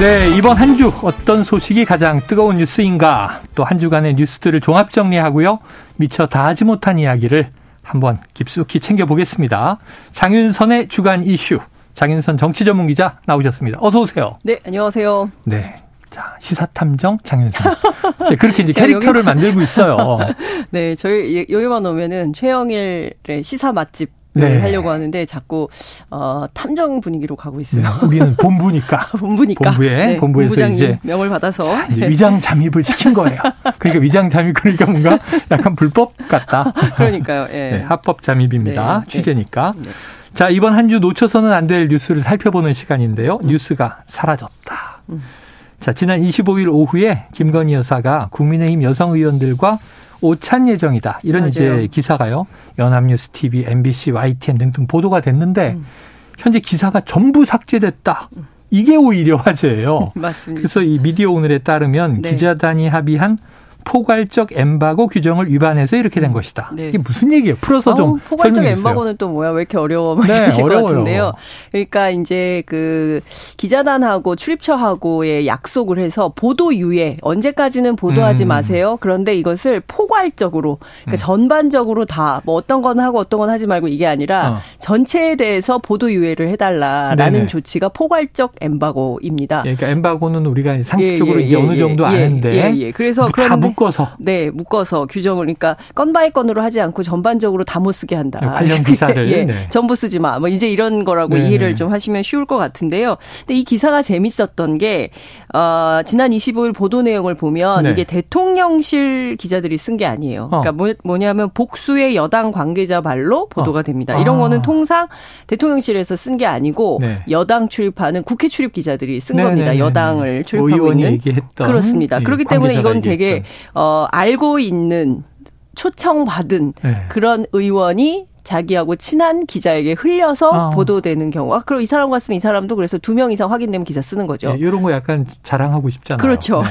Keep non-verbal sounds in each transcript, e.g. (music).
네, 이번 한 주 어떤 소식이 가장 뜨거운 뉴스인가? 또 한 주간의 뉴스들을 종합 정리하고요. 미처 다 하지 못한 이야기를 한번 깊숙이 챙겨보겠습니다. 장윤선의 주간 이슈. 장윤선 정치 전문 기자 나오셨습니다. 어서 오세요. 네, 안녕하세요. 네. 자, 시사탐정 장윤선. 그렇게 이제 (laughs) 캐릭터를. 만들고 있어요. (laughs) 네, 저희 여기만 오면은 최영일의 시사 맛집 네. 하려고 하는데 자꾸 어, 탐정 분위기로 가고 있어요. 네, 우리는 (laughs) 본부니까. (laughs) 본부니까. 본부에 네, 본부에서 이제 명을 받아서 자, 이제 위장 (laughs) 잠입을 시킨 거예요. 그러니까 위장 잠입 그러니까 뭔가 약간 불법 같다. 그러니까요. 예. 네, 합법 잠입입니다. 네, 취재니까. 네. 자, 이번 한 주 놓쳐서는 안 될 뉴스를 살펴보는 시간인데요. 음. 뉴스가 사라졌다. 음. 자, 지난 25일 오후에 김건희 여사가 국민의힘 여성 의원들과 오찬 예정이다. 이런 맞아요. 이제 기사가요. 연합뉴스 TV, MBC, YTN 등등 보도가 됐는데 음. 현재 기사가 전부 삭제됐다. 이게 오히려 화제예요. (laughs) 맞습니다. 그래서 이 미디어 오늘에 따르면 네. 기자단이 합의한 포괄적 엠바고 규정을 위반해서 이렇게 된 것이다. 네. 이게 무슨 얘기예요? 풀어서 좀 포괄적 엠바고는 또 뭐야? 왜 이렇게 어려워? 네, 이러실 것 같은데요. 그러니까 이제 그 기자단하고 출입처하고의 약속을 해서 보도 유예 언제까지는 보도하지 음. 마세요. 그런데 이것을 포괄적으로 그러니까 음. 전반적으로 다 뭐 어떤 건 하고 어떤 건 하지 말고 이게 아니라 어. 전체에 대해서 보도 유예를 해달라라는 네네. 조치가 포괄적 엠바고입니다. 예, 그러니까 엠바고는 우리가 상식적으로 예, 예, 이제 어느 예, 정도 예, 아는데 예, 예. 그래서 그런 묶어서. 네, 묶어서 규정을 그러니까 건 by 건으로 하지 않고 전반적으로 다 못 쓰게 한다. 네, 관련 (laughs) 기사를 예, 네. 전부 쓰지 마. 뭐 이제 이런 거라고 네. 이해를 좀 하시면 쉬울 것 같은데요. 근데 이 기사가 재밌었던 게 어, 지난 25일 보도 내용을 보면 네. 이게 대통령실 기자들이 쓴 게 아니에요. 어. 그러니까 뭐, 뭐냐면 복수의 여당 관계자 말로 보도가 어. 됩니다. 이런 아. 거는 통상 대통령실에서 쓴 게 아니고 네. 여당 출입하는 국회 출입 기자들이 쓴 네, 겁니다. 여당을 출입하고 있는 그렇습니다. 예, 그렇기 때문에 이건 되게 어 알고 있는 초청받은 네. 그런 의원이 자기하고 친한 기자에게 흘려서 어. 보도되는 경우가 그리고 이 사람 같으면 이 사람도 그래서 두 명 이상 확인되면 기사 쓰는 거죠. 네, 이런 거 약간 자랑하고 싶잖아요. 그렇죠.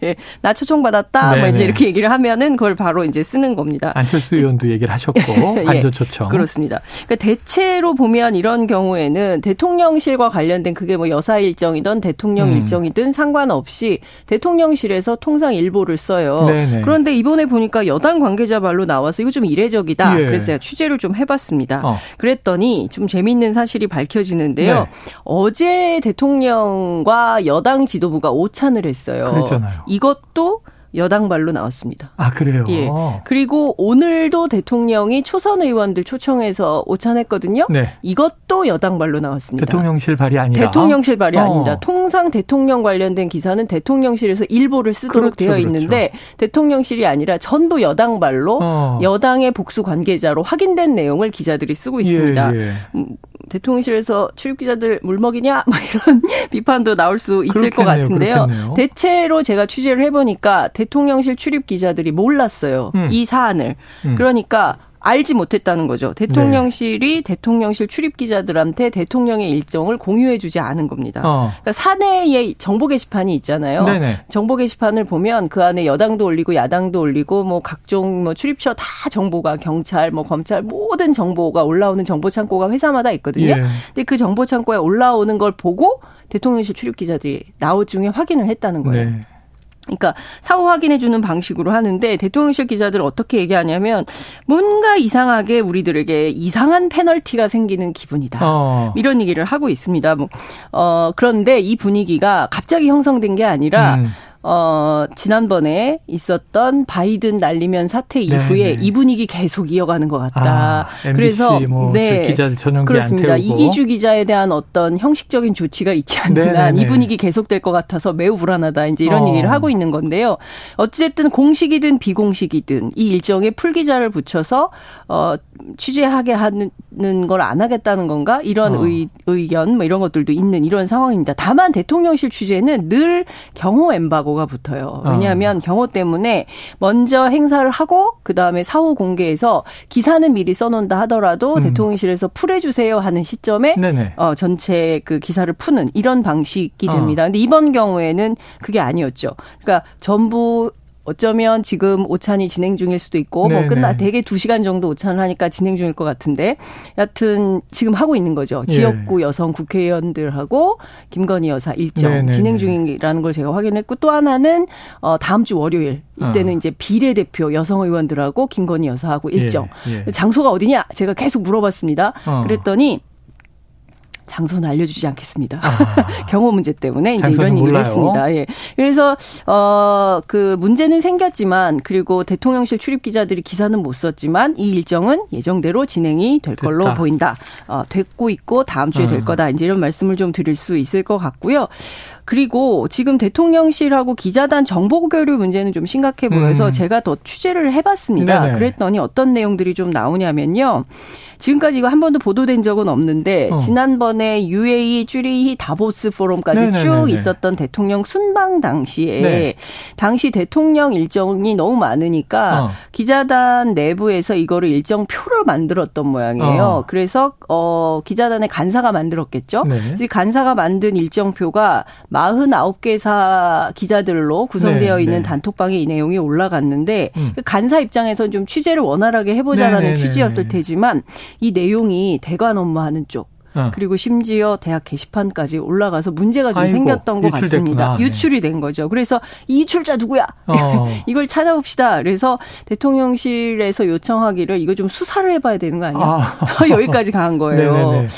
네. (laughs) 나 초청 받았다. 네, 뭐 이제 네. 이렇게 얘기를 하면은 그걸 바로 이제 쓰는 겁니다. 안철수 의원도 얘기를 하셨고 (laughs) 예, 반조 초청. 그렇습니다. 그러니까 대체로 보면 이런 경우에는 대통령실과 관련된 그게 뭐 여사 일정이든 대통령 음. 일정이든 상관없이 대통령실에서 통상 일보를 써요. 네네. 네. 그런데 이번에 보니까 여당 관계자 말로 나와서 이거 좀 이례적이다. 예. 그래서 취재를 좀 해봤습니다. 어. 그랬더니 좀 재미있는 사실이 밝혀지는데요. 네. 어제 대통령과 여당 지도부가 오찬을 했어요. 그랬잖아요. 이것도 여당 발로 나왔습니다. 아, 그래요? 예. 그리고 오늘도 대통령이 초선 의원들 초청해서 오찬했거든요. 네. 이것도 여당 발로 나왔습니다. 대통령실 발이 아니라? 대통령실 발이 어. 아닙니다. 통상 대통령 관련된 기사는 대통령실에서 일보를 쓰도록 그렇죠, 되어 그렇죠. 있는데 그렇죠. 대통령실이 아니라 전부 여당 발로 어. 여당의 복수 관계자로 확인된 내용을 기자들이 쓰고 있습니다. 예, 예. 음, 대통령실에서 출입기자들 물 먹이냐? (laughs) 막 이런 비판도 나올 수 있을 그렇겠네요, 것 같은데요. 그렇겠네요. 대체로 제가 취재를 해보니까 대통령실 출입기자들이 몰랐어요. 음. 이 사안을. 음. 그러니까 알지 못했다는 거죠. 대통령실이 네. 대통령실 출입 기자들한테 대통령의 일정을 공유해주지 않은 겁니다. 어. 그러니까 사내에 정보 게시판이 있잖아요. 네네. 정보 게시판을 보면 그 안에 여당도 올리고 야당도 올리고 뭐 각종 뭐 출입처 다 정보가 경찰 뭐 검찰 모든 정보가 올라오는 정보 창고가 회사마다 있거든요. 예. 근데 그 정보 창고에 올라오는 걸 보고 대통령실 출입 기자들이 나우 중에 확인을 했다는 거예요. 네. 그러니까 사후 확인해 주는 방식으로 하는데 대통령실 기자들 어떻게 얘기하냐면 뭔가 이상하게 우리들에게 이상한 페널티가 생기는 기분이다. 어. 이런 얘기를 하고 있습니다. 뭐, 어, 그런데 이 분위기가 갑자기 형성된 게 아니라 음. 어, 지난번에 있었던 바이든 날리면 사태 이후에 네네. 이 분위기 계속 이어가는 것 같다. 아, 그래서 뭐 네 기자 전용기 그렇습니다. 이기주 기자에 대한 어떤 형식적인 조치가 있지 않는 한 이 분위기 계속될 것 같아서 매우 불안하다. 이제 이런 어. 얘기를 하고 있는 건데요. 어찌됐든 공식이든 비공식이든 이 일정에 풀 기자를 붙여서 어 취재하게 하는 걸 안 하겠다는 건가 이런 어. 의, 의견 뭐 이런 것들도 있는 이런 상황입니다. 다만 대통령실 취재는 늘 경호 엠바고 사고가 붙어요. 왜냐하면 어. 경호 때문에 먼저 행사를 하고 그 다음에 사후 공개해서 기사는 미리 써놓는다 하더라도 음. 대통령실에서 풀해주세요 하는 시점에 어, 전체 그 기사를 푸는 이런 방식이 됩니다. 어. 근데 이번 경우에는 그게 아니었죠. 그러니까 전부 어쩌면 지금 오찬이 진행 중일 수도 있고 네네. 뭐 끝나 대개 2시간 정도 오찬을 하니까 진행 중일 것 같은데 여하튼 지금 하고 있는 거죠. 예. 지역구 여성 국회의원들하고 김건희 여사 일정 네네네. 진행 중이라는 걸 제가 확인했고 또 하나는 어 다음 주 월요일 이때는 어. 이제 비례대표 여성 의원들하고 김건희 여사하고 일정. 예. 예. 장소가 어디냐? 제가 계속 물어봤습니다. 어. 그랬더니 장소는 알려주지 않겠습니다. 아. (laughs) 경호 문제 때문에 이제 이런 얘기를 몰라요. 했습니다. 예. 그래서 어 그 문제는 생겼지만 그리고 대통령실 출입 기자들이 기사는 못 썼지만 이 일정은 예정대로 진행이 될 걸로 됐다. 보인다. 어, 됐고 있고 다음 주에 될 음. 거다. 이제 이런 말씀을 좀 드릴 수 있을 것 같고요. 그리고 지금 대통령실하고 기자단 정보 교류 문제는 좀 심각해 보여서 음. 제가 더 취재를 해봤습니다. 네네. 그랬더니 어떤 내용들이 좀 나오냐면요. 지금까지 이거 한 번도 보도된 적은 없는데 어. 지난번에 UAE 쭈리히 다보스 포럼까지 네네네네. 쭉 있었던 대통령 순방 당시에 네. 당시 대통령 일정이 너무 많으니까 어. 기자단 내부에서 이거를 일정 표를 만들었던 모양이에요. 어. 그래서 어 기자단의 간사가 만들었겠죠. 네. 간사가 만든 일정표가 49개사 기자들로 구성되어 네. 있는 네. 단톡방에 이 내용이 올라갔는데 음. 그 간사 입장에서는 좀 취재를 원활하게 해보자라는 네네네네. 취지였을 테지만 이 내용이 대관 업무하는 쪽 어. 그리고 심지어 대학 게시판까지 올라가서 문제가 좀 아이고, 생겼던 것 같습니다. 네. 유출이 된 거죠. 그래서 이 출자 누구야? 어. (laughs) 이걸 찾아봅시다. 그래서 대통령실에서 요청하기를 이거 좀 수사를 해봐야 되는 거 아니야? 아. (laughs) 여기까지 간 (laughs) 거예요. 네네네.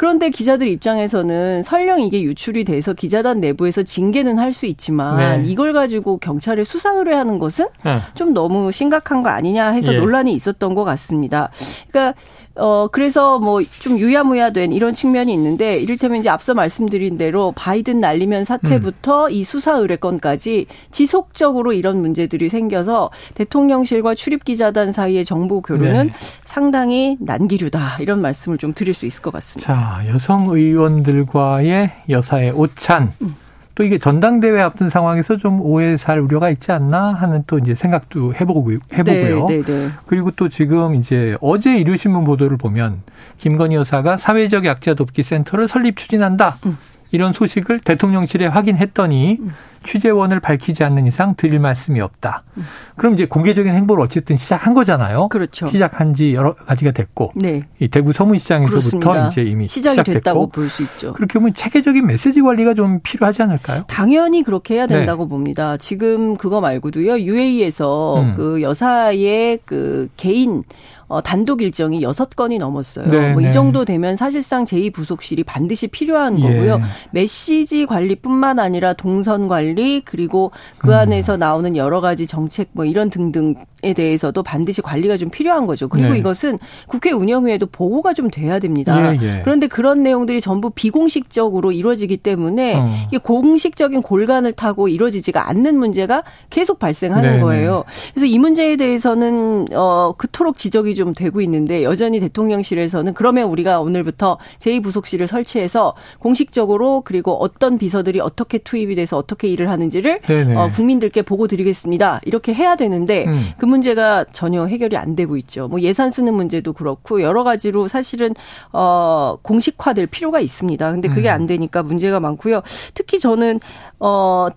그런데 기자들 입장에서는 설령 이게 유출이 돼서 기자단 내부에서 징계는 할 수 있지만 네. 이걸 가지고 경찰에 수사 의뢰하는 것은 네. 좀 너무 심각한 거 아니냐 해서 예. 논란이 있었던 것 같습니다. 그러니까 어, 그래서 뭐 좀 유야무야된 이런 측면이 있는데 이를테면 이제 앞서 말씀드린 대로 바이든 날리면 사태부터 음. 이 수사 의뢰건까지 지속적으로 이런 문제들이 생겨서 대통령실과 출입기자단 사이의 정보 교류는 네. 상당히 난기류다. 이런 말씀을 좀 드릴 수 있을 것 같습니다. 자, 여성 의원들과의 여사의 오찬. 음. 또 이게 전당대회 앞둔 상황에서 좀 오해 살 우려가 있지 않나 하는 또 이제 생각도 해보고 해보고요. 네, 네, 네. 그리고 또 지금 이제 어제 일요신문 보도를 보면 김건희 여사가 사회적 약자 돕기 센터를 설립 추진한다. 음. 이런 소식을 대통령실에 확인했더니 음. 취재원을 밝히지 않는 이상 드릴 말씀이 없다. 음. 그럼 이제 공개적인 행보를 어쨌든 시작한 거잖아요. 그렇죠. 시작한 지 여러 가지가 됐고. 네. 이 대구 서문시장에서부터. 이제 이미 시작이 시작됐고. 됐다고 볼 수 있죠. 그렇게 보면 체계적인 메시지 관리가 좀 필요하지 않을까요? 당연히 그렇게 해야 된다고 네. 봅니다. 지금 그거 말고도요. UAE에서 음. 그 여사의 그 개인 어, 단독 일정이 여섯 건이 넘었어요. 네, 뭐이 네. 정도 되면 사실상 제2부속실이 반드시 필요한 예. 거고요. 예. 메시지 관리뿐만 아니라 동선 관리 그리고 그 음. 안에서 나오는 여러 가지 정책 뭐 이런 등등에 대해서도 반드시 관리가 좀 필요한 거죠. 그리고 네. 이것은 국회 운영위에도 보고가 좀 돼야 됩니다. 예, 예. 그런데 그런 내용들이 전부 비공식적으로 이루어지기 때문에 어. 이게 공식적인 골간을 타고 이루어지지가 않는 문제가 계속 발생하는 네, 네. 거예요. 그래서 이 문제에 대해서는 어 그토록 지적이 좀 되고 있는데 여전히 대통령실에서는 그러면 우리가 오늘부터 제2부속실을 설치해서 공식적으로 그리고 어떤 비서들이 어떻게 투입이 돼서 어떻게 일을 하는지를 어, 국민들께 보고 드리겠습니다. 이렇게 해야 되는데 음. 그 문제가 전혀 해결이 안 되고 있죠. 뭐 예산 쓰는 문제도 그렇고 여러 가지로 사실은 어 공식화될 필요가 있습니다. 근데 그게 음. 안 되니까 문제가 많고요. 특히 저는 어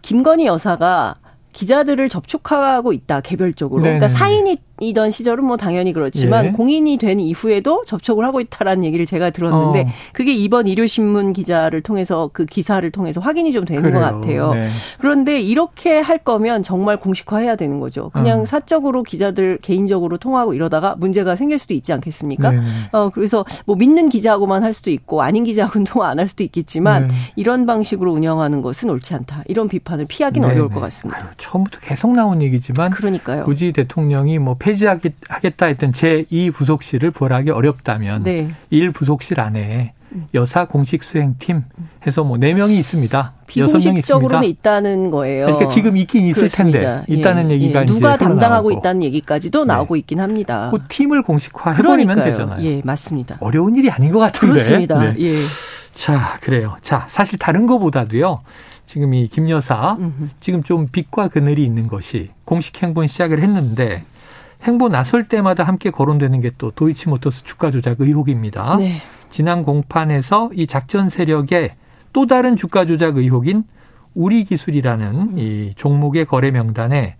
김건희 여사가 기자들을 접촉하고 있다 개별적으로. 네네. 그러니까 사인이 이던 시절은 뭐 당연히 그렇지만 예. 공인이 된 이후에도 접촉을 하고 있다라는 얘기를 제가 들었는데 어. 그게 이번 일요신문 기자를 통해서 그 기사를 통해서 확인이 좀 되는 그래요. 것 같아요. 네. 그런데 이렇게 할 거면 정말 공식화해야 되는 거죠. 그냥 어. 사적으로 기자들 개인적으로 통하고 이러다가 문제가 생길 수도 있지 않겠습니까? 네. 어 그래서 뭐 믿는 기자하고만 할 수도 있고 아닌 기자하고는 (laughs) 통화 안 할 수도 있겠지만 네. 이런 방식으로 운영하는 것은 옳지 않다. 이런 비판을 피하기는 네, 어려울 것 네. 같습니다. 아유, 처음부터 계속 나온 얘기지만 그러니까요. 굳이 대통령이 뭐 폐지하겠다 했던 제2부속실을 부활하기 어렵다면 네. 1부속실 안에 여사 공식 수행팀 해서 뭐 4명이 있습니다. 비공식적으로는 있다는 거예요. 그러니까 지금 있긴 있을 그렇습니다. 텐데 있다는 예. 얘기가 예. 누가 담당하고 있다는 얘기까지도 네. 나오고 있긴 합니다. 그 팀을 공식화 해버리면 되잖아요. 예, 맞습니다. 어려운 일이 아닌 것 같은데. 그렇습니다. 네. 예. 자, 그래요. 자, 사실 다른 것보다도요. 지금 이 김 여사 지금 좀 빛과 그늘이 있는 것이 공식 행보는 시작을 했는데 행보 나설 때마다 함께 거론되는 게 또 도이치모터스 주가 조작 의혹입니다. 네. 지난 공판에서 이 작전 세력의 또 다른 주가 조작 의혹인 우리 기술이라는 이 종목의 거래 명단에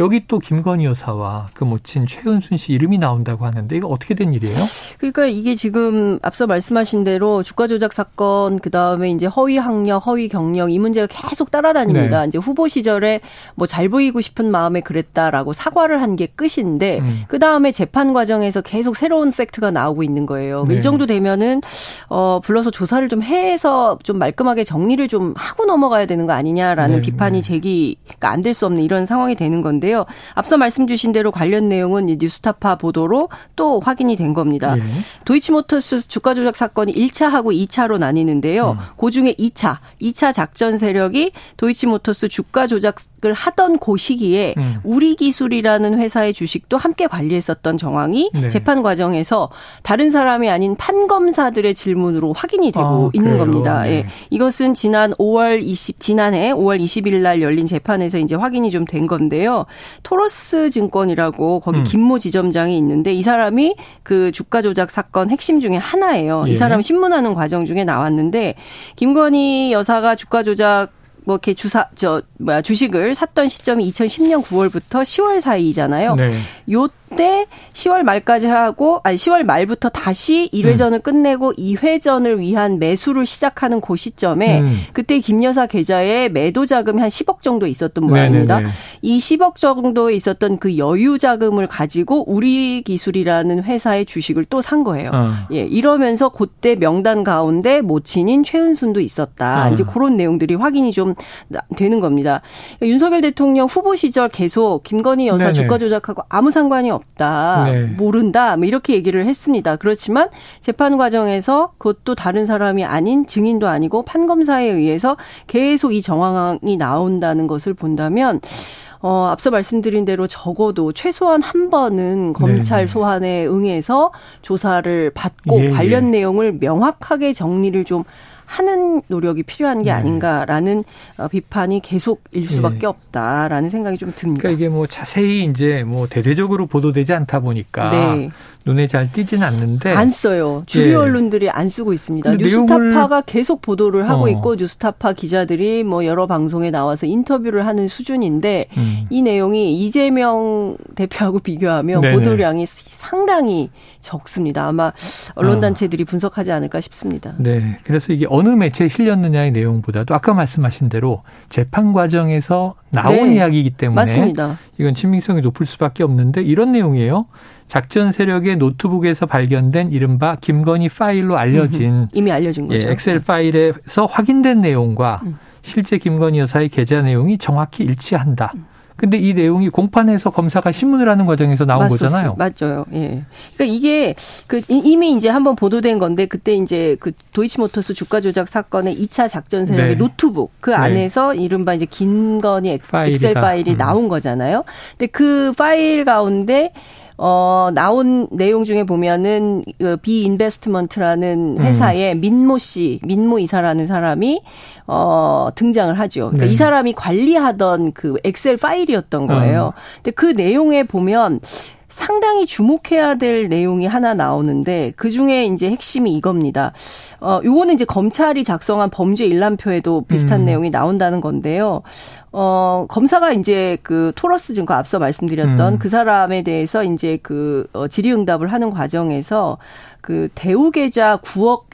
여기 또 김건희 여사와 그 모친 최은순 씨 이름이 나온다고 하는데 이거 어떻게 된 일이에요? 그러니까 이게 지금 앞서 말씀하신 대로 주가 조작 사건 그다음에 이제 허위 학력, 허위 경력 이 문제가 계속 따라다닙니다. 네. 이제 후보 시절에 뭐 잘 보이고 싶은 마음에 그랬다라고 사과를 한 게 끝인데 음. 그다음에 재판 과정에서 계속 새로운 팩트가 나오고 있는 거예요. 네. 이 정도 되면은 어 불러서 조사를 좀 해서 좀 말끔하게 정리를 좀 하고 넘어가야 되는 거 아니냐라는 네. 비판이 제기가 안 될 수 없는 이런 상황이 되는 건데 있는데요. 앞서 말씀 주신 대로 관련 내용은 뉴스타파 보도로 또 확인이 된 겁니다. 예. 도이치모터스 주가 조작 사건이 1차하고 2차로 나뉘는데요. 음. 그 중에 2차, 2차 작전 세력이 도이치모터스 주가 조작을 하던 그 시기에 음. 우리 기술이라는 회사의 주식도 함께 관리했었던 정황이 네. 재판 과정에서 다른 사람이 아닌 판검사들의 질문으로 확인이 되고 아, 있는 겁니다. 네. 예. 이것은 지난 5월 20 지난해 5월 20일 날 열린 재판에서 이제 확인이 좀 된 건데요. 토러스 증권이라고 거기 음. 김모 지점장이 있는데 이 사람이 그 주가 조작 사건 핵심 중에 하나예요. 예. 이 사람 신문하는 과정 중에 나왔는데 김건희 여사가 주가 조작 뭐 이렇게 주사 저 뭐야 주식을 샀던 시점이 2010년 9월부터 10월 사이잖아요. 네. 요 때 10월 말까지 하고 아니 10월 말부터 다시 1회전을 음. 끝내고 2회전을 위한 매수를 시작하는 그 시점에 음. 그때 김 여사 계좌에 매도 자금이 한 10억 정도 있었던 모양입니다. 네네네. 이 10억 정도에 있었던 그 여유 자금을 가지고 우리 기술이라는 회사의 주식을 또 산 거예요. 어. 예, 이러면서 그때 명단 가운데 모친인 최은순도 있었다. 어. 이제 그런 내용들이 확인이 좀 되는 겁니다. 윤석열 대통령 후보 시절 계속 김건희 여사 네네. 주가 조작하고 아무 상관이 없 다. 네. 모른다. 뭐 이렇게 얘기를 했습니다. 그렇지만 재판 과정에서 그것도 다른 사람이 아닌 증인도 아니고 판검사에 의해서 계속 이 정황이 나온다는 것을 본다면 어, 앞서 말씀드린 대로 적어도 최소한 한 번은 검찰 네. 소환에 응해서 조사를 받고 예, 예. 관련 예. 내용을 명확하게 정리를 좀 하는 노력이 필요한 게 네. 아닌가라는 어, 비판이 계속 일 수밖에 네. 없다라는 생각이 좀 듭니다. 그러니까 이게 뭐 자세히 이제 뭐 대대적으로 보도되지 않다 보니까 네. 눈에 잘 띄지는 않는데 안 써요. 주류 예. 언론들이 안 쓰고 있습니다. 뉴스타파가 계속 보도를 하고 어. 있고 뉴스타파 기자들이 뭐 여러 방송에 나와서 인터뷰를 하는 수준인데 음. 이 내용이 이재명 대표하고 (laughs) 비교하면 네네. 보도량이 상당히 적습니다. 아마 언론 단체들이 어. 분석하지 않을까 싶습니다. 네. 그래서 이게 어느 매체에 실렸느냐의 내용보다도 아까 말씀하신 대로 재판 과정에서 나온 네. 이야기이기 때문에 맞습니다. 이건 친밀성이 높을 수밖에 없는데 이런 내용이에요. 작전 세력의 노트북에서 발견된 이른바 김건희 파일로 알려진 이미 알려진 거죠. 예, 엑셀 파일에서 확인된 내용과 음. 실제 김건희 여사의 계좌 내용이 정확히 일치한다. 음. 근데 이 내용이 공판에서 검사가 신문을 하는 과정에서 나온 맞었어, 거잖아요. 맞아요. 예. 그러니까 이게 그 이미 이제 한번 보도된 건데 그때 이제 그 도이치모터스 주가 조작 사건의 2차 작전 세력의 네. 노트북 그 네. 안에서 네. 이른바 이제 김건희 엑셀 파일이 음. 나온 거잖아요. 근데 그 파일 가운데 어, 나온 내용 중에 보면은 그 비인베스트먼트라는 음. 회사에 음. 민모 씨, 민모 이사라는 사람이 어, 등장을 하죠. 그러니까 네. 이 사람이 관리하던 그 엑셀 파일이었던 거예요. 어. 근데 그 내용에 보면 상당히 주목해야 될 내용이 하나 나오는데 그 중에 이제 핵심이 이겁니다. 어, 요거는 이제 검찰이 작성한 범죄 일람표에도 비슷한 음. 내용이 나온다는 건데요. 어, 검사가 이제 그 토러스 증거 앞서 말씀드렸던 음. 그 사람에 대해서 이제 그 어, 질의응답을 하는 과정에서 그 대우 계좌 9억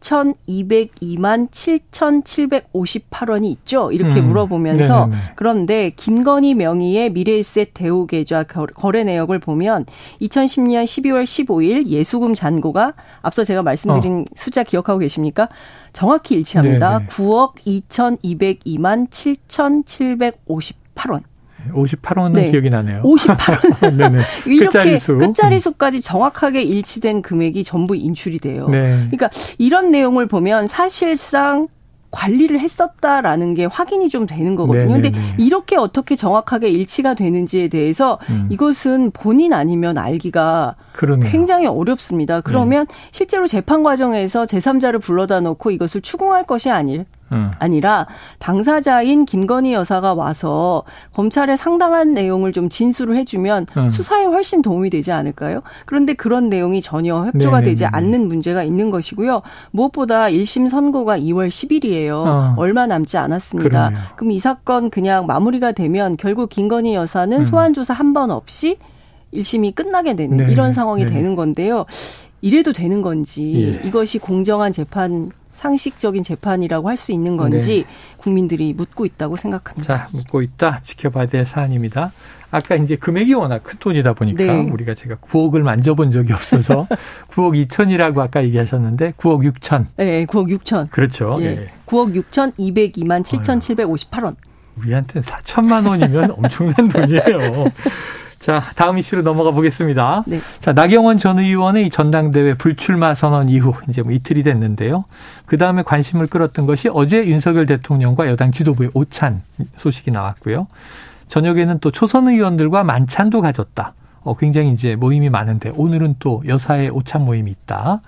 2,202만 7,758원이 있죠. 이렇게 음. 물어보면서 네네네. 그런데 김건희 명의의 미래에셋 대우 계좌 거래 내역을 보면 2010년 12월 15일 예수금 잔고가 앞서 제가 말씀드린 어. 숫자 기억하고 계십니까? 정확히 일치합니다. 네네. 9억 2,202만 7,758원. 58원은 네. 기억이 나네요. 58원. (laughs) 네네. (laughs) 이렇게 끝자리수. 끝자리수까지 정확하게 일치된 금액이 전부 인출이 돼요. 네. 그러니까 이런 내용을 보면 사실상 관리를 했었다라는 게 확인이 좀 되는 거거든요. 네네네. 근데 이렇게 어떻게 정확하게 일치가 되는지에 대해서 음. 이것은 본인 아니면 알기가 그러네요. 굉장히 어렵습니다. 그러면 네. 실제로 재판 과정에서 제3자를 불러다 놓고 이것을 추궁할 것이 아닐 음. 아니라 당사자인 김건희 여사가 와서 검찰에 상당한 내용을 좀 진술을 해주면 음. 수사에 훨씬 도움이 되지 않을까요? 그런데 그런 내용이 전혀 협조가 네네네. 되지 않는 문제가 있는 것이고요. 무엇보다 1심 선고가 2월 10일이에요. 어. 얼마 남지 않았습니다. 그러네요. 그럼 이 사건 그냥 마무리가 되면 결국 김건희 여사는 음. 소환 조사 한 번 없이 1심이 끝나게 되는 네. 이런 상황이 네. 되는 건데요. 이래도 되는 건지 예. 이것이 공정한 재판 상식적인 재판이라고 할 수 있는 건지 네. 국민들이 묻고 있다고 생각합니다. 자, 묻고 있다. 지켜봐야 될 사안입니다. 아까 이제 금액이 워낙 큰 돈이다 보니까 네. 우리가 제가 9억을 만져본 적이 없어서 (laughs) 9억 2천이라고 아까 얘기하셨는데 9억 6천. 네, 9억 6천. 그렇죠. 예. 네. 9억 6천 202만 7,758원. 우리한테 4천만 원이면 엄청난 돈이에요. (laughs) 자, 다음 이슈로 넘어가 보겠습니다. 네. 자, 나경원 전 의원의 전당대회 불출마 선언 이후 이제 뭐 이틀이 됐는데요. 그 다음에 관심을 끌었던 것이 어제 윤석열 대통령과 여당 지도부의 오찬 소식이 나왔고요. 저녁에는 또 초선 의원들과 만찬도 가졌다. 어, 굉장히 이제 모임이 많은데 오늘은 또 여사의 오찬 모임이 있다.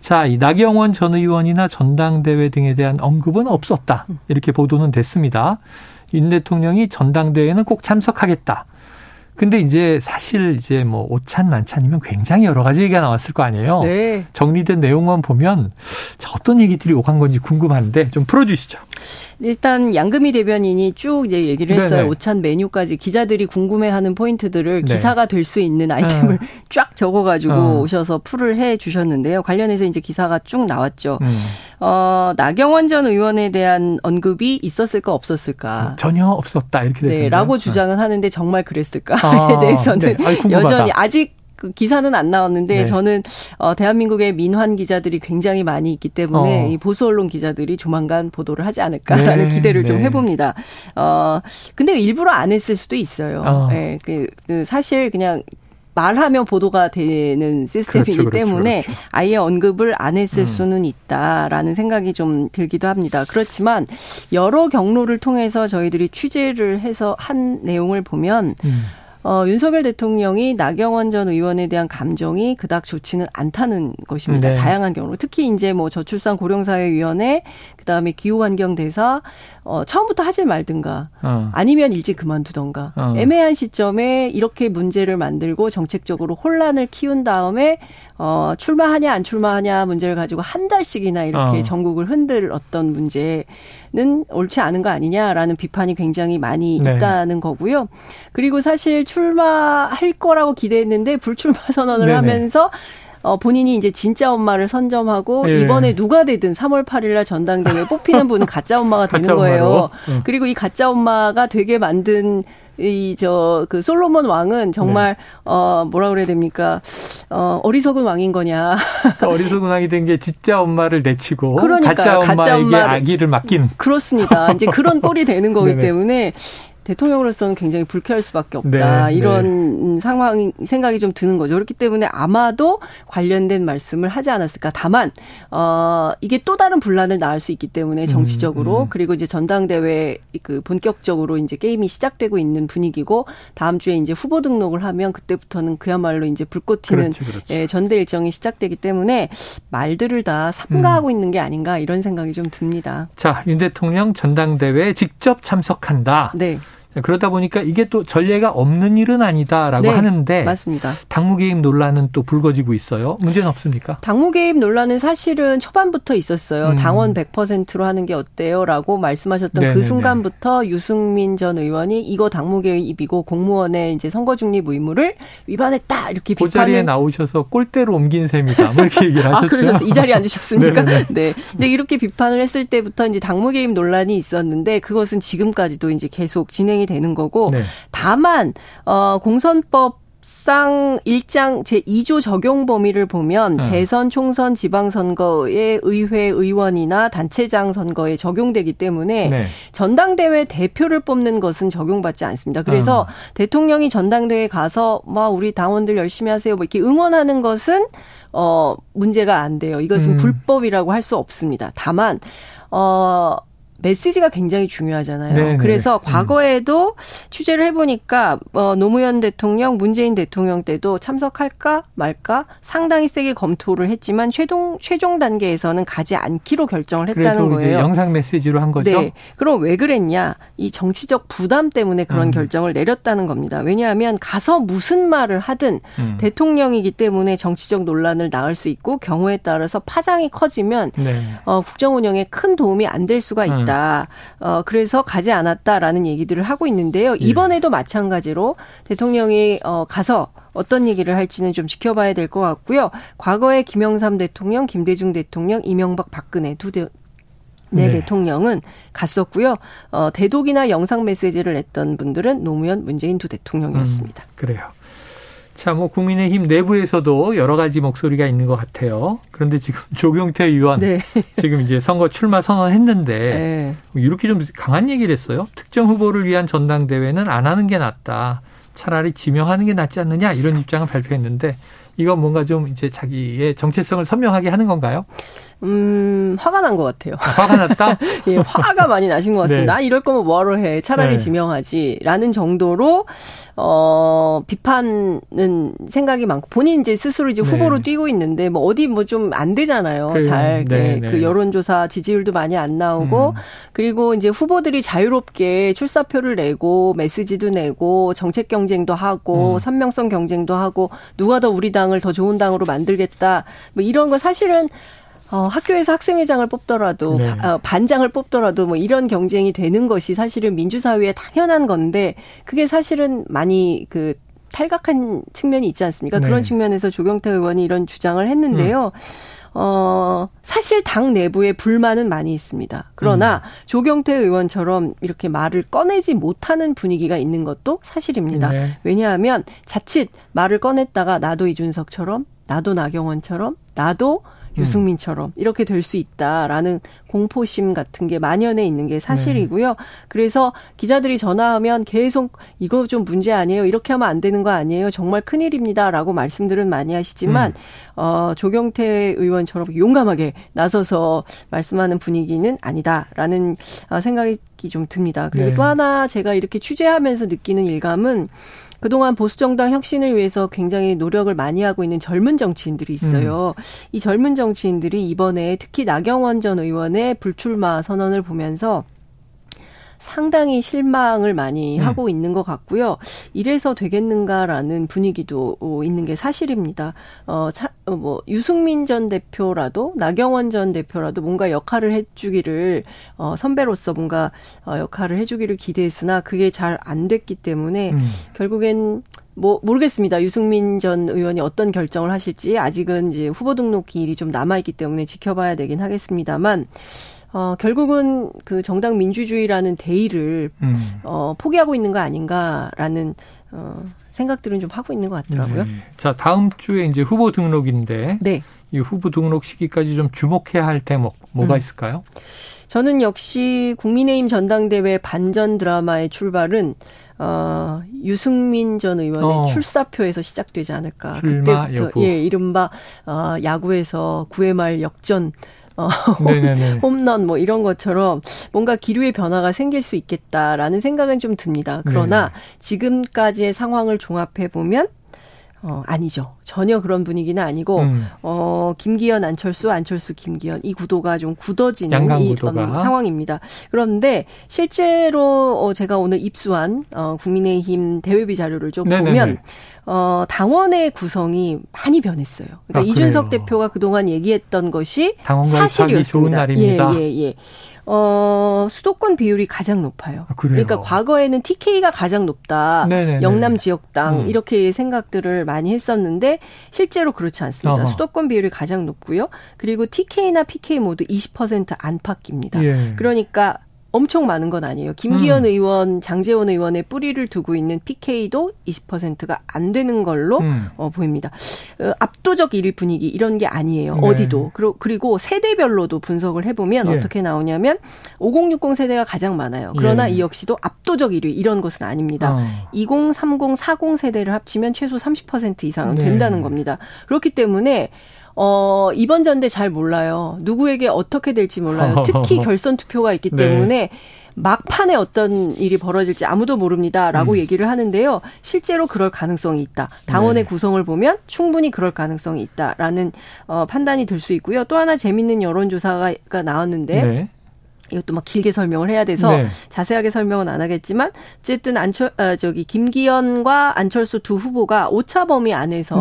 자, 이 나경원 전 의원이나 전당대회 등에 대한 언급은 없었다. 이렇게 보도는 됐습니다. 윤 대통령이 전당대회는 꼭 참석하겠다. 근데 이제 사실 이제 뭐 오찬 만찬이면 굉장히 여러 가지 얘기가 나왔을 거 아니에요. 네. 정리된 내용만 보면 어떤 얘기들이 오간 건지 궁금한데 좀 풀어주시죠. 일단 양금희 대변인이 쭉 이제 얘기를 했어요. 네네. 오찬 메뉴까지 기자들이 궁금해하는 포인트들을 네. 기사가 될 수 있는 아이템을 어. (laughs) 쫙 적어가지고 어. 오셔서 풀을 해 주셨는데요. 관련해서 이제 기사가 쭉 나왔죠. 음. 어, 나경원 전 의원에 대한 언급이 있었을까 없었을까? 전혀 없었다 이렇게 네, 라고 주장은 하는데 정말 그랬을까에 아, 대해서는 네. 아니, 여전히 아직 그 기사는 안 나왔는데 네. 저는 어 대한민국의 민환 기자들이 굉장히 많이 있기 때문에 어. 이 보수 언론 기자들이 조만간 보도를 하지 않을까라는 네. 기대를 네. 좀 해봅니다. 어 근데 일부러 안 했을 수도 있어요. 어. 네, 그, 그 사실 그냥 말하면 보도가 되는 시스템이기 그렇죠, 그렇죠, 때문에 그렇죠. 아예 언급을 안 했을 음. 수는 있다라는 생각이 좀 들기도 합니다. 그렇지만 여러 경로를 통해서 저희들이 취재를 해서 한 내용을 보면 음. 어, 윤석열 대통령이 나경원 전 의원에 대한 감정이 그닥 좋지는 않다는 것입니다. 네. 다양한 경우로. 특히 이제 뭐 저출산 고령사회위원회, 그 다음에 기후환경 대사, 어, 처음부터 하지 말든가, 어. 아니면 일찍 그만두던가, 어. 애매한 시점에 이렇게 문제를 만들고 정책적으로 혼란을 키운 다음에, 어, 출마하냐, 안 출마하냐 문제를 가지고 한 달씩이나 이렇게 어. 전국을 흔들 어떤 문제, 는 옳지 않은 거 아니냐라는 비판이 굉장히 많이 네. 있다는 거고요. 그리고 사실 출마할 거라고 기대했는데 불출마 선언을 네네. 하면서 어, 본인이 이제 진짜 엄마를 선점하고 예. 이번에 누가 되든 3월 8일 날 전당대회에 뽑히는 분은 가짜 엄마가 되는 가짜 거예요. 어. 그리고 이 가짜 엄마가 되게 만든 이 저 그 솔로몬 왕은 정말 네. 어 뭐라 그래야 됩니까? 어 어리석은 왕인 거냐? 그러니까 어리석은 왕이 된 게 진짜 엄마를 내치고 그러니까 가짜 엄마에게 가짜 엄마를, 아기를 맡긴. 그렇습니다. 이제 그런 꼴이 되는 거기 (laughs) 때문에 대통령으로서는 굉장히 불쾌할 수밖에 없다. 네, 이런 네. 상황 생각이 좀 드는 거죠. 그렇기 때문에 아마도 관련된 말씀을 하지 않았을까. 다만 어 이게 또 다른 분란을 낳을 수 있기 때문에 정치적으로 음, 음. 그리고 이제 전당대회 그 본격적으로 이제 게임이 시작되고 있는 분위기고 다음 주에 이제 후보 등록을 하면 그때부터는 그야말로 이제 불꽃 튀는 그렇죠, 그렇죠. 예, 전대 일정이 시작되기 때문에 말들을 다 삼가하고 음. 있는 게 아닌가 이런 생각이 좀 듭니다. 자, 윤 대통령 전당대회에 직접 참석한다. 네. 그러다 보니까 이게 또 전례가 없는 일은 아니다라고 네, 하는데 맞습니다. 당무 개입 논란은 또 불거지고 있어요. 문제는 없습니까? 당무 개입 논란은 사실은 초반부터 있었어요. 음. 당원 100%로 하는 게 어때요라고 말씀하셨던 그 네네네. 그 순간부터 유승민 전 의원이 이거 당무 개입이고 공무원의 이제 선거 중립 의무를 위반했다 이렇게 비판을 그 자리에 나오셔서 꼴대로 옮긴 셈이다. 뭐 이렇게 얘기를 (laughs) 아, 하셨죠. 아, 그러셨어요. 이 자리에 앉으셨습니까? (laughs) 네. 근데 이렇게 비판을 했을 때부터 이제 당무 개입 논란이 있었는데 그것은 지금까지도 이제 계속 진행 진행이 되는 거고 네. 다만 어 공선법 상 1장 제2조 적용 범위를 보면 네. 대선, 총선, 지방선거의 의회 의원이나 단체장 선거에 적용되기 때문에 네. 전당대회 대표를 뽑는 것은 적용받지 않습니다. 그래서 음. 대통령이 전당대회에 가서 뭐 우리 당원들 열심히 하세요 뭐 이렇게 응원하는 것은 어 문제가 안 돼요. 이것은 음. 불법이라고 할 수 없습니다. 다만 어 메시지가 굉장히 중요하잖아요. 네네. 네, 그래서 네. 과거에도 음. 취재를 해보니까 어, 노무현 대통령, 문재인 대통령 때도 참석할까 말까 상당히 세게 검토를 했지만 최종 최종 단계에서는 가지 않기로 결정을 했다는 거예요. 영상 메시지로 한 거죠. 네. 그럼 왜 그랬냐? 이 정치적 부담 때문에 그런 음. 결정을 내렸다는 겁니다. 왜냐하면 가서 무슨 말을 하든 음. 대통령이기 때문에 정치적 논란을 낳을 수 있고 경우에 따라서 파장이 커지면 네. 어, 국정 운영에 큰 도움이 안 될 수가 있다. 음. 않았다. 어, 그래서 가지 않았다라는 얘기들을 하고 있는데요. 예. 이번에도 예. 마찬가지로 대통령이 어, 가서 어떤 얘기를 할지는 좀 지켜봐야 될 것 같고요. 과거에 김영삼 대통령, 김대중 대통령, 이명박, 박근혜 두 대, 네, 네, 대통령은 갔었고요. 어, 대독이나 영상 메시지를 냈던 분들은 노무현, 문재인 두 대통령이었습니다. 음, 그래요. 자, 뭐 국민의힘 내부에서도 여러 가지 목소리가 있는 것 같아요. 그런데 지금 (laughs) 조경태 의원 네. 지금 이제 선거 출마 선언했는데 네. 이렇게 좀 강한 얘기를 했어요. 특정 후보를 위한 전당대회는 안 하는 게 낫다. 차라리 지명하는 게 낫지 않느냐 이런 입장을 발표했는데 이건 뭔가 좀 이제 자기의 정체성을 선명하게 하는 건가요? 음, 화가 난 것 같아요. 아, 화가 났다? (laughs) 예, 화가 많이 나신 것 같습니다. (laughs) 네. 아, 이럴 거면 뭐하러 해. 차라리 네. 지명하지. 라는 정도로, 어, 비판은 생각이 많고, 본인 이제 스스로 이제 네. 후보로 뛰고 있는데, 뭐 어디 뭐 좀 안 되잖아요. 그, 잘. 네, 네, 그 여론조사 지지율도 많이 안 나오고, 음. 그리고 이제 후보들이 자유롭게 출사표를 내고, 메시지도 내고, 정책 경쟁도 하고, 음. 선명성 경쟁도 하고, 누가 더 우리 당을 더 좋은 당으로 만들겠다. 뭐 이런 거 사실은 어, 학교에서 학생회장을 뽑더라도 네. 어, 반장을 뽑더라도 뭐 이런 경쟁이 되는 것이 사실은 민주사회에 당연한 건데 그게 사실은 많이 그 탈각한 측면이 있지 않습니까? 네. 그런 측면에서 조경태 의원이 이런 주장을 했는데요. 음. 어, 사실 당 내부에 불만은 많이 있습니다. 그러나 음. 조경태 의원처럼 이렇게 말을 꺼내지 못하는 분위기가 있는 것도 사실입니다. 네. 왜냐하면 자칫 말을 꺼냈다가 나도 이준석처럼, 나도 나경원처럼, 나도 음. 유승민처럼 이렇게 될 수 있다라는 공포심 같은 게 만연해 있는 게 사실이고요. 네. 그래서 기자들이 전화하면 계속 이거 좀 문제 아니에요. 이렇게 하면 안 되는 거 아니에요. 정말 큰일입니다라고 말씀들은 많이 하시지만 음. 어 조경태 의원처럼 용감하게 나서서 말씀하는 분위기는 아니다라는 어, 생각이 좀 듭니다. 그리고 네. 또 하나 제가 이렇게 취재하면서 느끼는 일감은 그동안 보수정당 혁신을 위해서 굉장히 노력을 많이 하고 있는 젊은 정치인들이 있어요. 음. 이 젊은 정치인들이 이번에 특히 나경원 전 의원의 불출마 선언을 보면서 상당히 실망을 많이 음. 하고 있는 것 같고요. 이래서 되겠는가라는 분위기도 있는 게 사실입니다. 어, 차, 어, 뭐 유승민 전 대표라도 나경원 전 대표라도 뭔가 역할을 해주기를 어, 선배로서 뭔가 어, 역할을 해주기를 기대했으나 그게 잘 안 됐기 때문에 음. 결국엔 뭐 모르겠습니다. 유승민 전 의원이 어떤 결정을 하실지 아직은 이제 후보 등록 기일이 좀 남아 있기 때문에 지켜봐야 되긴 하겠습니다만 어, 결국은 그 정당 민주주의라는 대의를 음. 어, 포기하고 있는 거 아닌가라는 어, 생각들은 좀 하고 있는 것 같더라고요. 네. 자, 다음 주에 이제 후보 등록인데 네. 이 후보 등록 시기까지 좀 주목해야 할 대목 뭐가 음. 있을까요? 저는 역시 국민의힘 전당대회 반전 드라마의 출발은 어, 유승민 전 의원의 어. 출사표에서 시작되지 않을까. 그때부터 여부. 예, 이른바 어, 야구에서 9회 말 역전 어, (laughs) 홈런 뭐 이런 것처럼 뭔가 기류의 변화가 생길 수 있겠다라는 생각은 좀 듭니다. 그러나 네. 지금까지의 상황을 종합해 보면 어, 아니죠. 전혀 그런 분위기는 아니고, 음. 어, 김기현, 안철수, 안철수, 김기현, 이 구도가 좀 굳어지는 이 음, 상황입니다. 그런데 실제로, 어, 제가 오늘 입수한, 어, 국민의힘 대회비 자료를 좀 네네네. 보면, 어, 당원의 구성이 많이 변했어요. 그러니까 아, 이준석 대표가 그동안 얘기했던 것이 사실이었습니다. 좋은 날입니다. 예, 예, 예. 어, 수도권 비율이 가장 높아요. 아, 그러니까 과거에는 TK가 가장 높다. 네네네. 영남 지역당 음. 이렇게 생각들을 많이 했었는데 실제로 그렇지 않습니다. 어허. 수도권 비율이 가장 높고요. 그리고 TK나 PK 모두 20% 안팎입니다. 예. 그러니까 엄청 많은 건 아니에요. 김기현 음. 의원, 장재원 의원의 뿌리를 두고 있는 PK도 20%가 안 되는 걸로 음. 어, 보입니다. 어, 압도적 1위 분위기 이런 게 아니에요. 네. 어디도. 그리고 세대별로도 분석을 해보면 예. 어떻게 나오냐면 5060 세대가 가장 많아요. 그러나 예. 이 역시도 압도적 1위 이런 것은 아닙니다. 어. 20, 30, 40 세대를 합치면 최소 30% 이상은 네. 된다는 겁니다. 그렇기 때문에 어, 이번 전대 잘 몰라요. 누구에게 어떻게 될지 몰라요. 특히 (laughs) 결선 투표가 있기 네. 때문에 막판에 어떤 일이 벌어질지 아무도 모릅니다라고 음. 얘기를 하는데요. 실제로 그럴 가능성이 있다. 당원의 네. 구성을 보면 충분히 그럴 가능성이 있다라는 어, 판단이 들 수 있고요. 또 하나 재밌는 여론조사가 나왔는데 네. 이것도 막 길게 설명을 해야 돼서 네. 자세하게 설명은 안 하겠지만 어쨌든 안철 어, 저기 김기현과 안철수 두 후보가 오차 범위 안에서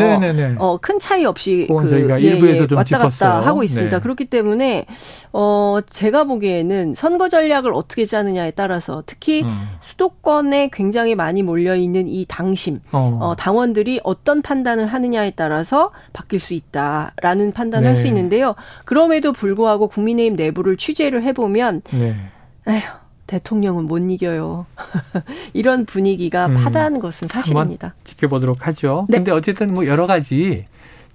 어, 큰 차이 없이 그 예, 일부에서 좀 왔다 짚었어요. 갔다 하고 있습니다. 네. 그렇기 때문에 어 제가 보기에는 선거 전략을 어떻게 짜느냐에 따라서 특히 음. 수도권에 굉장히 많이 몰려 있는 이 당심 어. 어. 당원들이 어떤 판단을 하느냐에 따라서 바뀔 수 있다라는 판단을 네. 할수 있는데요. 그럼에도 불구하고 국민의힘 내부를 취재를 해보면 네. 에휴, 대통령은 못 이겨요. (laughs) 이런 분위기가 음, 파다한 것은 사실입니다. 지켜보도록 하죠. 네. 근데 어쨌든 뭐 여러 가지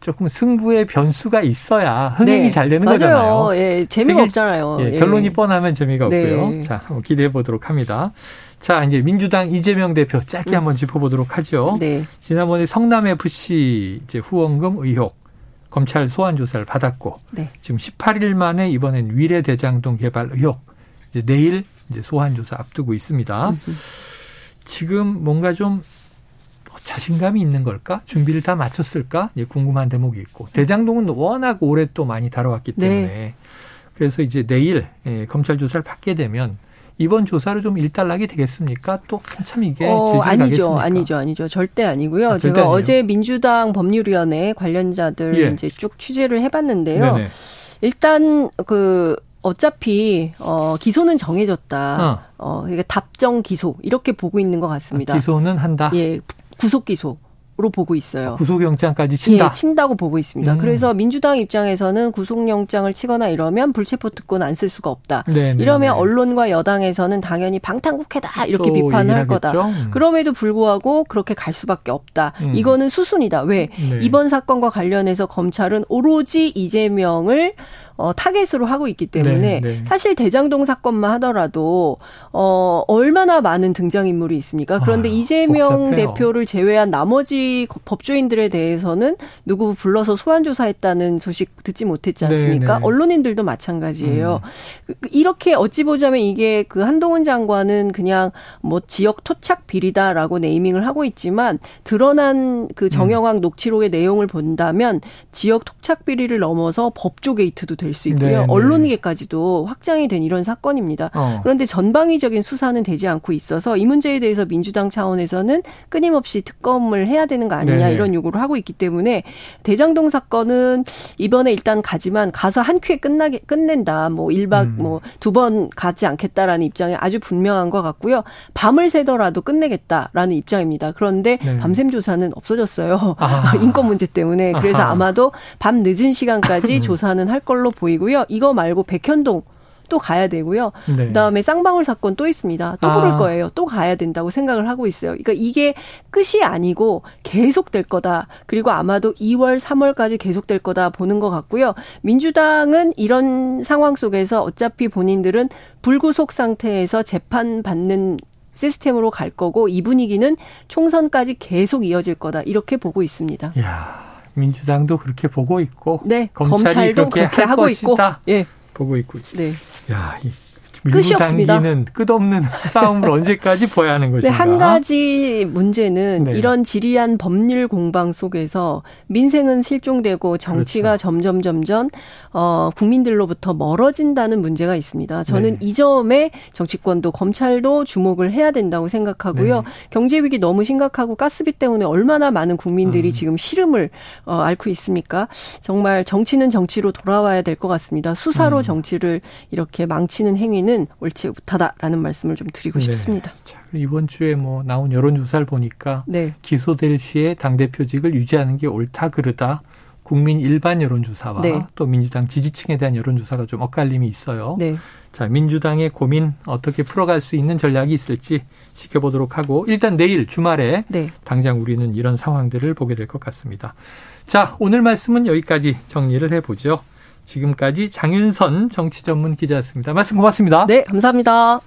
조금 승부의 변수가 있어야 흥행이 네. 잘 되는 맞아요. 거잖아요. 예, 재미가 없잖아요. 예, 예. 결론이 뻔하면 재미가 네. 없고요. 자, 한번 기대해 보도록 합니다. 자, 이제 민주당 이재명 대표 짧게 음. 한번 짚어보도록 하죠. 네. 지난번에 성남 FC 이제 후원금 의혹 검찰 소환 조사를 받았고 네. 지금 18일 만에 이번엔 위례 대장동 개발 의혹 이제 내일 이제 소환 조사 앞두고 있습니다. 지금 뭔가 좀 자신감이 있는 걸까? 준비를 다 마쳤을까? 궁금한 대목이 있고 대장동은 워낙 오래 또 많이 다뤄왔기 네. 때문에 네. 그래서 이제 내일 예, 검찰 조사를 받게 되면 이번 조사를 좀 일단락이 되겠습니까? 또 한참 이게 어, 아니죠, 아니죠, 아니죠. 절대 아니고요. 아, 제가 아니에요. 어제 민주당 법률위원회 관련자들 예. 이제 쭉 취재를 해봤는데요. 네네. 일단 그 어차피 어 기소는 정해졌다. 어, 어 그러니까 답정 기소 이렇게 보고 있는 것 같습니다. 아, 기소는 한다. 예, 구속 기소. 로 보고 있어요. 구속영장까지 친다. 예, 친다고 보고 있습니다. 음. 그래서 민주당 입장에서는 구속영장을 치거나 이러면 불체포 특권 안 쓸 수가 없다. 네네. 네, 이러면 네. 언론과 여당에서는 당연히 방탄국회다 이렇게 비판을 할 거다. 음. 그럼에도 불구하고 그렇게 갈 수밖에 없다. 음. 이거는 수순이다. 왜 네. 이번 사건과 관련해서 검찰은 오로지 이재명을 어, 타겟으로 하고 있기 때문에 네, 네. 사실 대장동 사건만 하더라도 어, 얼마나 많은 등장인물이 있습니까? 그런데 아, 이재명 복잡해요. 대표를 제외한 나머지 법조인들에 대해서는 누구 불러서 소환 조사했다는 소식 듣지 못했지 네, 않습니까? 네, 네. 언론인들도 마찬가지예요. 음. 이렇게 어찌 보자면 이게 그 한동훈 장관은 그냥 뭐 지역 토착 비리다라고 네이밍을 하고 있지만 드러난 그 정영학 음. 녹취록의 내용을 본다면 지역 토착 비리를 넘어서 법조 게이트도 될 수 있고요. 네, 네, 언론계까지도 확장이 된 이런 사건입니다. 어. 그런데 전방위적인 수사는 되지 않고 있어서 이 문제에 대해서 민주당 차원에서는 끊임없이 특검을 해야 되는 거 아니냐 네. 네. 이런 요구를 하고 있기 때문에 대장동 사건은 이번에 일단 가지만 가서 한 큐에 끝나게 끝낸다. 뭐 1박 음. 뭐두 번 가지 않겠다라는 입장이 아주 분명한 것 같고요. 밤을 새더라도 끝내겠다라는 입장입니다. 그런데 네. 밤샘 조사는 없어졌어요. 아. (laughs) 인권 문제 때문에. 그래서 아하. 아마도 밤 늦은 시간까지 (laughs) 조사는 할 걸로 보이고요. 이거 말고 백현동 또 가야 되고요. 네. 그다음에 쌍방울 사건 또 있습니다. 또 부를 아. 거예요. 또 가야 된다고 생각을 하고 있어요. 그러니까 이게 끝이 아니고 계속 될 거다. 그리고 아마도 2월, 3월까지 계속 될 거다 보는 것 같고요. 민주당은 이런 상황 속에서 어차피 본인들은 불구속 상태에서 재판 받는 시스템으로 갈 거고 이 분위기는 총선까지 계속 이어질 거다. 이렇게 보고 있습니다. 야. 민주당도 그렇게 보고 있고 네, 검찰이 그렇게, 그렇게 하고 것이다. 있고 예. 보고 있고. 네. 야, 이 끝이 없습니다. 끝없는 (laughs) 싸움을 언제까지 봐야 하는 것인가? 네, 한 가지 문제는 네. 이런 지리한 법률 공방 속에서 민생은 실종되고 정치가 그렇죠. 점점 점점 어, 국민들로부터 멀어진다는 문제가 있습니다. 저는 네. 이 점에 정치권도 검찰도 주목을 해야 된다고 생각하고요. 네. 경제 위기 너무 심각하고 가스비 때문에 얼마나 많은 국민들이 음. 지금 시름을 어, 앓고 있습니까? 정말 정치는 정치로 돌아와야 될 것 같습니다. 수사로 음. 정치를 이렇게 망치는 행위는 옳지 못하다라는 말씀을 좀 드리고 네. 싶습니다. 자, 이번 주에 뭐 나온 여론조사를 보니까 네. 기소될 시에 당대표직을 유지하는 게 옳다 그르다 국민 일반 여론조사와 네. 또 민주당 지지층에 대한 여론조사가 좀 엇갈림이 있어요. 네. 자, 민주당의 고민 어떻게 풀어갈 수 있는 전략이 있을지 지켜보도록 하고 일단 내일 주말에 네. 당장 우리는 이런 상황들을 보게 될 것 같습니다. 자, 오늘 말씀은 여기까지 정리를 해보죠. 지금까지 장윤선 정치 전문 기자였습니다. 말씀 고맙습니다. 네, 감사합니다.